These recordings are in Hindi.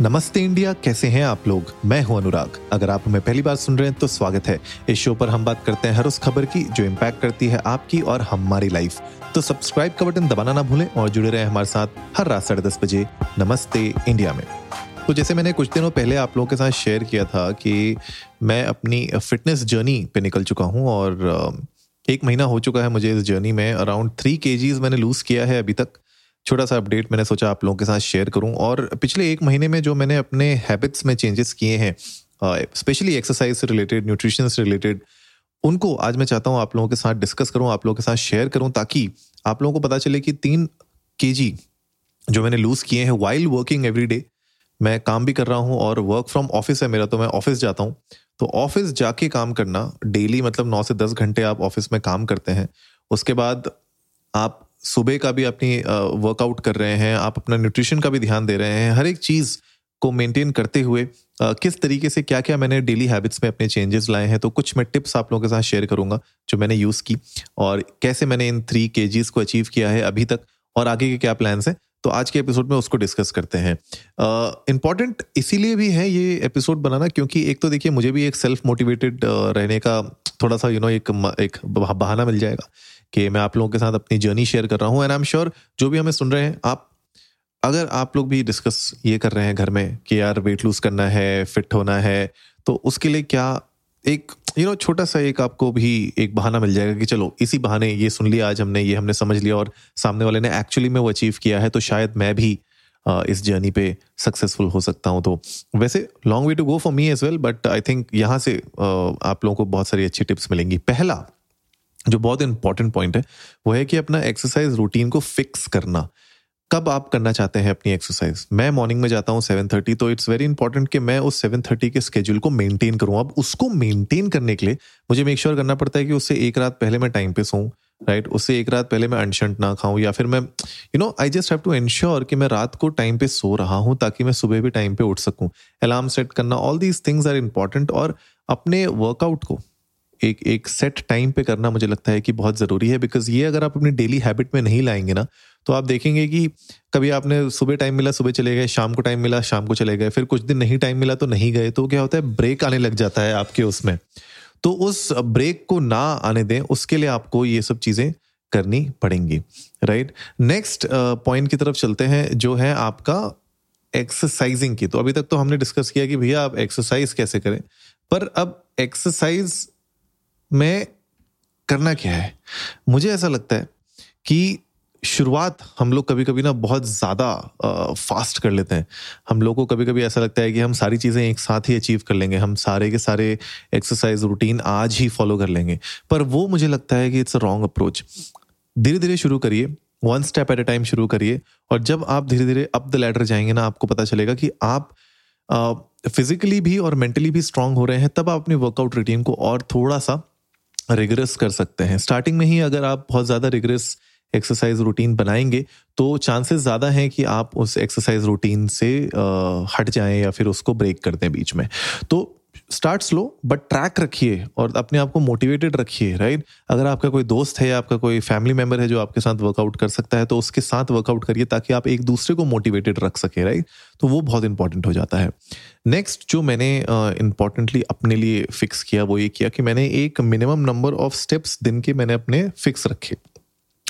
नमस्ते इंडिया, कैसे हैं आप लोग? मैं हूँ अनुराग। अगर आप हमें पहली बार सुन रहे हैं तो स्वागत है। इस शो पर हम बात करते हैं हर उस खबर की, जो इम्पैक्ट करती है आपकी और हमारी लाइफ तो सब्सक्राइब का बटन दबाना ना भूलें और जुड़े रहे हमारे साथ हर रात साढ़े दस बजे नमस्ते इंडिया में। तो जैसे मैंने कुछ दिनों पहले आप लोगों के साथ शेयर किया था कि मैं अपनी फिटनेस जर्नी पे निकल चुका हूँ और एक महीना हो चुका है मुझे इस जर्नी में। अराउंड थ्री के मैंने लूज किया है अभी तक। छोटा सा अपडेट मैंने सोचा आप लोगों के साथ शेयर करूँ। और पिछले एक महीने में जो मैंने अपने हैबिट्स में चेंजेस किए हैं स्पेशली एक्सरसाइज से रिलेटेड न्यूट्रिशन से रिलेटेड उनको आज मैं चाहता हूँ आप लोगों के साथ डिस्कस करूँ, आप लोगों के साथ शेयर करूँ, ताकि आप लोगों को पता चले कि तीन के जो मैंने लूज किए हैं वाइल वर्किंग एवरी डे मैं काम भी कर रहा हूँ और वर्क फ्रॉम ऑफ़िस है मेरा तो मैं ऑफ़िस जाता हूँ। तो ऑफ़िस जाके काम करना डेली मतलब नौ से दस घंटे आप ऑफ़िस में काम करते हैं। उसके बाद आप सुबह का भी अपनी वर्कआउट कर रहे हैं आप अपना न्यूट्रिशन का भी ध्यान दे रहे हैं हर एक चीज़ को मेंटेन करते हुए किस तरीके से क्या क्या मैंने डेली हैबिट्स में अपने चेंजेस लाए हैं तो कुछ मैं टिप्स आप लोगों के साथ शेयर करूँगा जो मैंने यूज़ की और कैसे मैंने इन थ्री के को अचीव किया है अभी तक और आगे के क्या प्लान्स हैं तो आज के एपिसोड में उसको डिस्कस करते हैं। इंपॉर्टेंट इसीलिए भी है ये एपिसोड बनाना क्योंकि एक तो देखिए मुझे भी एक सेल्फ मोटिवेटेड रहने का थोड़ा सा यू you नो know, एक एक बहाना मिल जाएगा कि मैं आप लोगों के साथ अपनी जर्नी शेयर कर रहा हूँ एंड आई एम श्योर जो भी हमें सुन रहे हैं, आप, अगर आप लोग भी डिस्कस ये कर रहे हैं घर में कि यार वेट लूज करना है फिट होना है तो उसके लिए क्या एक यू नो छोटा सा एक आपको भी एक बहाना मिल जाएगा कि चलो, इसी बहाने ये सुन लिया, आज हमने, ये हमने समझ लिया, और सामने वाले ने एक्चुअली में वो अचीव किया है तो शायद मैं भी इस जर्नी पे सक्सेसफुल हो सकता हूँ। तो वैसे long way to go for me as well but I think यहाँ से आप लोगों को बहुत सारी अच्छी टिप्स मिलेंगी। पहला जो बहुत इंपॉर्टेंट पॉइंट है, वो है कि अपना एक्सरसाइज रूटीन को फिक्स करना। कब आप करना चाहते हैं अपनी एक्सरसाइज मैं मॉर्निंग में जाता हूँ सेवन थर्टी तो इट्स वेरी इंपॉर्टेंट कि मैं उस सेवन थर्टी के स्केड्यूल को मेंटेन करूँ। अब उसको मेंटेन करने के लिए मुझे मेक श्योर sure करना पड़ता है कि उससे एक रात पहले मैं टाइम पे सोऊं राइट right? उससे एक रात पहले मैं अनशंट ना खाऊं, या फिर मैं you know I just have to ensure कि मैं रात को टाइम पे सो रहा हूँ ताकि मैं सुबह भी टाइम पे उठ सकूँ। अलार्म सेट करना all these things are important और अपने वर्कआउट को एक एक सेट टाइम पे करना मुझे लगता है कि बहुत ज़रूरी है बिकॉज़ ये अगर आप अपनी डेली हैबिट में नहीं लाएँगे ना तो आप देखेंगे कि कभी आपने सुबह टाइम मिला, सुबह चले गए, शाम को टाइम मिला, शाम को चले गए, फिर कुछ दिन नहीं टाइम मिला तो नहीं गए तो क्या होता है ब्रेक आने लग जाता है आपके उसमें। तो उस ब्रेक को ना आने दें, उसके लिए आपको ये सब चीज़ें करनी पड़ेंगी राइट नेक्स्ट पॉइंट की तरफ़ चलते हैं, जो है आपका एक्सरसाइजिंग की। तो अभी तक तो हमने डिस्कस किया कि भैया आप एक्सरसाइज कैसे करें, पर अब एक्सरसाइज में करना क्या है? मुझे ऐसा लगता है कि शुरुआत हम लोग कभी कभी ना बहुत ज़्यादा फास्ट कर लेते हैं। हम लोग को कभी कभी ऐसा लगता है कि हम सारी चीज़ें एक साथ ही अचीव कर लेंगे। हम सारे के सारे एक्सरसाइज रूटीन आज ही फॉलो कर लेंगे। पर वो मुझे लगता है कि इट्स अ रॉन्ग अप्रोच धीरे धीरे शुरू करिए। One step at a time शुरू करिए। और जब आप धीरे धीरे अप द लैडर जाएँगे ना, आपको पता चलेगा कि आप फिजिकली भी और मेंटली भी स्ट्रांग हो रहे हैं, तब आप अपनी वर्कआउट रूटीन को और थोड़ा सा रिग्रेस कर सकते हैं। स्टार्टिंग में ही अगर आप बहुत ज़्यादा रिग्रेस एक्सरसाइज रूटीन बनाएँगे तो चांसेस ज़्यादा हैं कि आप उस एक्सरसाइज रूटीन से हट जाएँ या फिर उसको ब्रेक कर दें बीच में। तो स्टार्ट स्लो बट ट्रैक रखिए और अपने आप को मोटिवेटेड रखिए राइट अगर आपका कोई दोस्त है या आपका कोई फैमिली मेंबर है जो आपके साथ वर्कआउट कर सकता है तो उसके साथ वर्कआउट करिए ताकि आप एक दूसरे को मोटिवेटेड रख सके राइट तो वो बहुत इंपॉर्टेंट हो जाता है। नेक्स्ट जो मैंने इंपॉर्टेंटली uh, अपने लिए फिक्स किया वो ये किया कि मैंने एक मिनिमम नंबर ऑफ़ स्टेप्स दिन के मैंने अपने फिक्स रखे।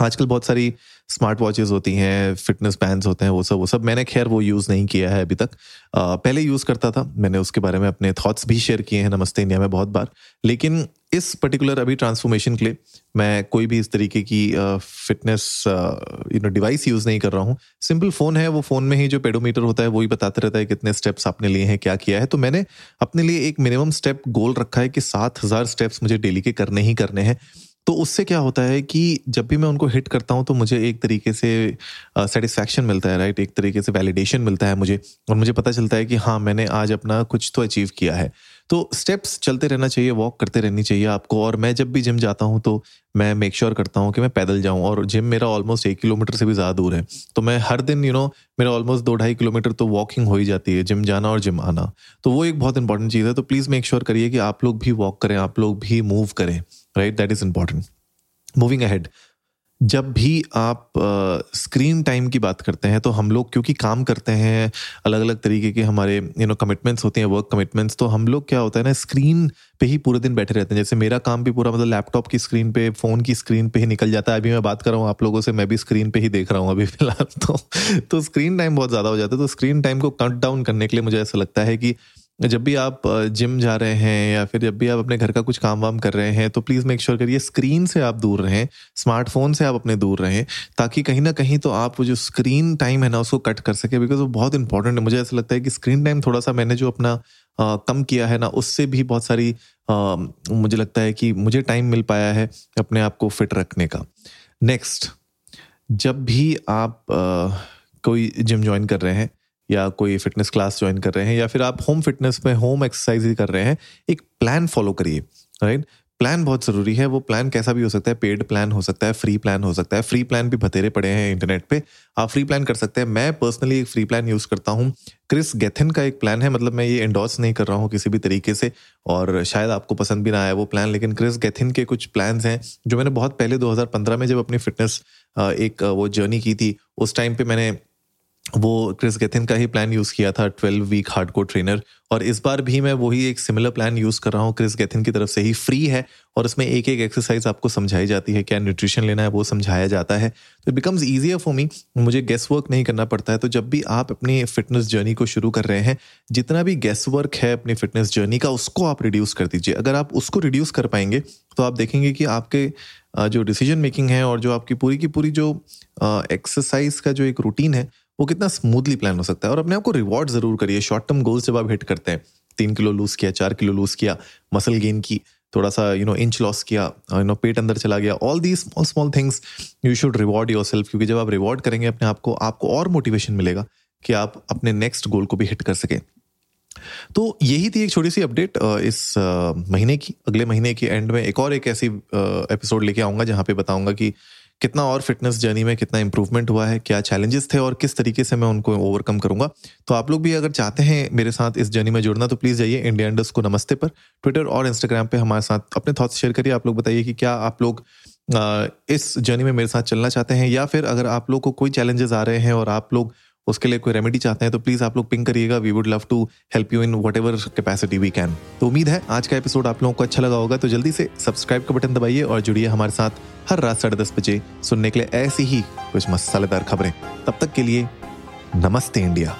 आजकल बहुत सारी स्मार्ट वॉचेस होती हैं फिटनेस बैंड्स होते हैं वो सब वो सब। मैंने खैर वो यूज़ नहीं किया है अभी तक। आ, पहले यूज़ करता था मैंने उसके बारे में अपने थॉट्स भी शेयर किए हैं नमस्ते इंडिया में बहुत बार। लेकिन इस पर्टिकुलर अभी ट्रांसफॉर्मेशन के लिए मैं कोई भी इस तरीके की fitness you know device use नहीं कर रहा हूँ। सिंपल फ़ोन है वो फ़ोन में ही जो पेडोमीटर होता है वही बताते रहता है कितने स्टेप्स आपने लिए हैं क्या किया है। तो मैंने अपने लिए एक मिनिमम स्टेप गोल रखा है कि सात हज़ार स्टेप्स मुझे डेली के करने ही करने हैं। तो उससे क्या होता है कि जब भी मैं उनको हिट करता हूँ तो मुझे एक तरीके से सेटिस्फैक्शन uh, मिलता है राइट एक तरीके से वैलिडेशन मिलता है मुझे और मुझे पता चलता है कि हाँ मैंने आज अपना कुछ तो अचीव किया है। तो स्टेप्स चलते रहना चाहिए वॉक करते रहनी चाहिए आपको। और मैं जब भी जिम जाता हूँ तो मैं मेक श्योर sure करता हूँ कि मैं पैदल जाऊँ। और जिम मेरा ऑलमोस्ट एक किलोमीटर से भी ज़्यादा दूर है। तो मैं हर दिन यू you नो know, मेरा ऑलमोस्ट दो ढाई किलोमीटर तो वॉकिंग हो ही जाती है जिम जाना और जिम आना। तो वो एक बहुत इंपॉर्टेंट चीज़ है। तो प्लीज़ मेक श्योर करिए कि आप लोग भी वॉक करें आप लोग भी मूव करें। Right that is important moving ahead जब भी आप स्क्रीन टाइम की बात करते हैं तो हम लोग, क्योंकि काम करते हैं अलग अलग तरीके के हमारे यू नो कमिटमेंट्स होते हैं वर्क कमिटमेंट्स तो हम लोग क्या होता है ना स्क्रीन पे ही पूरे दिन बैठे रहते हैं। जैसे मेरा काम भी पूरा मतलब लैपटॉप की स्क्रीन पे फ़ोन की स्क्रीन पे ही निकल जाता है। अभी मैं बात कर रहा हूँ आप लोगों से, मैं भी स्क्रीन पे ही देख रहा हूँ अभी फ़िलहाल तो तो स्क्रीन टाइम बहुत ज़्यादा हो जाता है। तो स्क्रीन टाइम को कट डाउन करने के लिए मुझे ऐसा लगता है कि जब भी आप जिम जा रहे हैं या फिर जब भी आप अपने घर का कुछ काम वाम कर रहे हैं तो प्लीज़ मेक श्योर करिए स्क्रीन से आप दूर रहें स्मार्टफ़ोन से आप अपने दूर रहें ताकि कहीं ना कहीं तो आप वो जो स्क्रीन टाइम है ना उसको कट कर सके बिकॉज़ वो बहुत इंपॉर्टेंट है। मुझे ऐसा लगता है कि स्क्रीन टाइम थोड़ा सा मैंने जो अपना आ, कम किया है ना उससे भी बहुत सारी आ, मुझे लगता है कि मुझे टाइम मिल पाया है अपने आप को फिट रखने का। नेक्स्ट जब भी आप आ, कोई जिम ज्वाइन कर रहे हैं या कोई फिटनेस क्लास ज्वाइन कर रहे हैं, या फिर आप होम फिटनेस में होम एक्सरसाइज ही कर रहे हैं, एक प्लान फॉलो करिए राइट प्लान बहुत ज़रूरी है, वो प्लान कैसा भी हो सकता है पेड प्लान हो सकता है फ्री प्लान हो सकता है। फ्री प्लान भी बतेरे पड़े हैं इंटरनेट पे। आप फ्री प्लान कर सकते हैं। मैं पर्सनली एक फ्री प्लान यूज़ करता हूँ। क्रिस गेथिन का एक प्लान है मतलब मैं ये एंडोर्स नहीं कर रहा हूँ किसी भी तरीके से, और शायद आपको पसंद भी ना आया वो प्लान लेकिन क्रिस गेथिन के कुछ प्लान्स हैं, जो मैंने बहुत पहले 2015 में जब अपनी फिटनेस एक वो जर्नी की थी, उस टाइम पे मैंने वो क्रिस गेथिन का ही प्लान यूज़ किया था ट्वेल्व वीक हार्डकोर ट्रेनर और इस बार भी मैं वही एक सिमिलर प्लान यूज़ कर रहा हूँ। क्रिस गेथिन की तरफ़ से ही फ्री है और उसमें एक एक एक्सरसाइज आपको समझाई जाती है, क्या न्यूट्रिशन लेना है वो समझाया जाता है। तो it becomes easier for me मुझे गेस वर्क नहीं करना पड़ता है। तो जब भी आप अपनी फिटनेस जर्नी को शुरू कर रहे हैं, जितना भी गेस वर्क है अपनी फिटनेस जर्नी का, उसको आप रिड्यूस कर दीजिए। अगर आप उसको रिड्यूस कर पाएँगे तो आप देखेंगे कि आपके जो डिसीज़न मेकिंग है और जो आपकी पूरी की पूरी जो एक्सरसाइज का जो एक रूटीन है वो कितना स्मूथली प्लान हो सकता है और अपने आप को रिवॉर्ड ज़रूर करिए। शॉर्ट टर्म गोल्स जब आप हिट करते हैं, तीन किलो लूज किया, चार किलो लूज किया मसल गेन की थोड़ा सा यू नो इंच लॉस किया यू नो पेट अंदर चला गया all the small small things you should reward yourself क्योंकि जब आप रिवॉर्ड करेंगे अपने आप को, आपको और मोटिवेशन मिलेगा कि आप अपने नेक्स्ट गोल को भी हिट कर सकें। तो यही थी एक छोटी सी अपडेट इस महीने की, अगले महीने के एंड में एक और एक ऐसी एपिसोड लेके आऊँगा जहाँ पे बताऊँगा कि कितना और फिटनेस जर्नी में कितना इंप्रूवमेंट हुआ है, क्या चैलेंजेस थे और किस तरीके से मैं उनको ओवरकम करूँगा। तो आप लोग भी अगर चाहते हैं मेरे साथ इस जर्नी में जुड़ना तो प्लीज़ जाइए इंडिया इंडस्ट को नमस्ते पर ट्विटर और इंस्टाग्राम पर हमारे साथ अपने थॉट्स शेयर करिए। आप लोग बताइए कि क्या आप लोग इस जर्नी में मेरे साथ चलना चाहते हैं, या फिर अगर आप लोग को कोई चैलेंजेस आ रहे हैं और आप लोग उसके लिए कोई रेमेडी चाहते हैं तो प्लीज़ आप लोग पिंक करिएगा। We would love to help you in whatever capacity we can तो उम्मीद है, आज का एपिसोड आप लोगों को अच्छा लगा होगा तो जल्दी से सब्सक्राइब का बटन दबाइए और जुड़िए हमारे साथ हर रात साढ़े दस बजे सुनने के लिए ऐसी ही कुछ मसालेदार खबरें। तब तक के लिए नमस्ते इंडिया।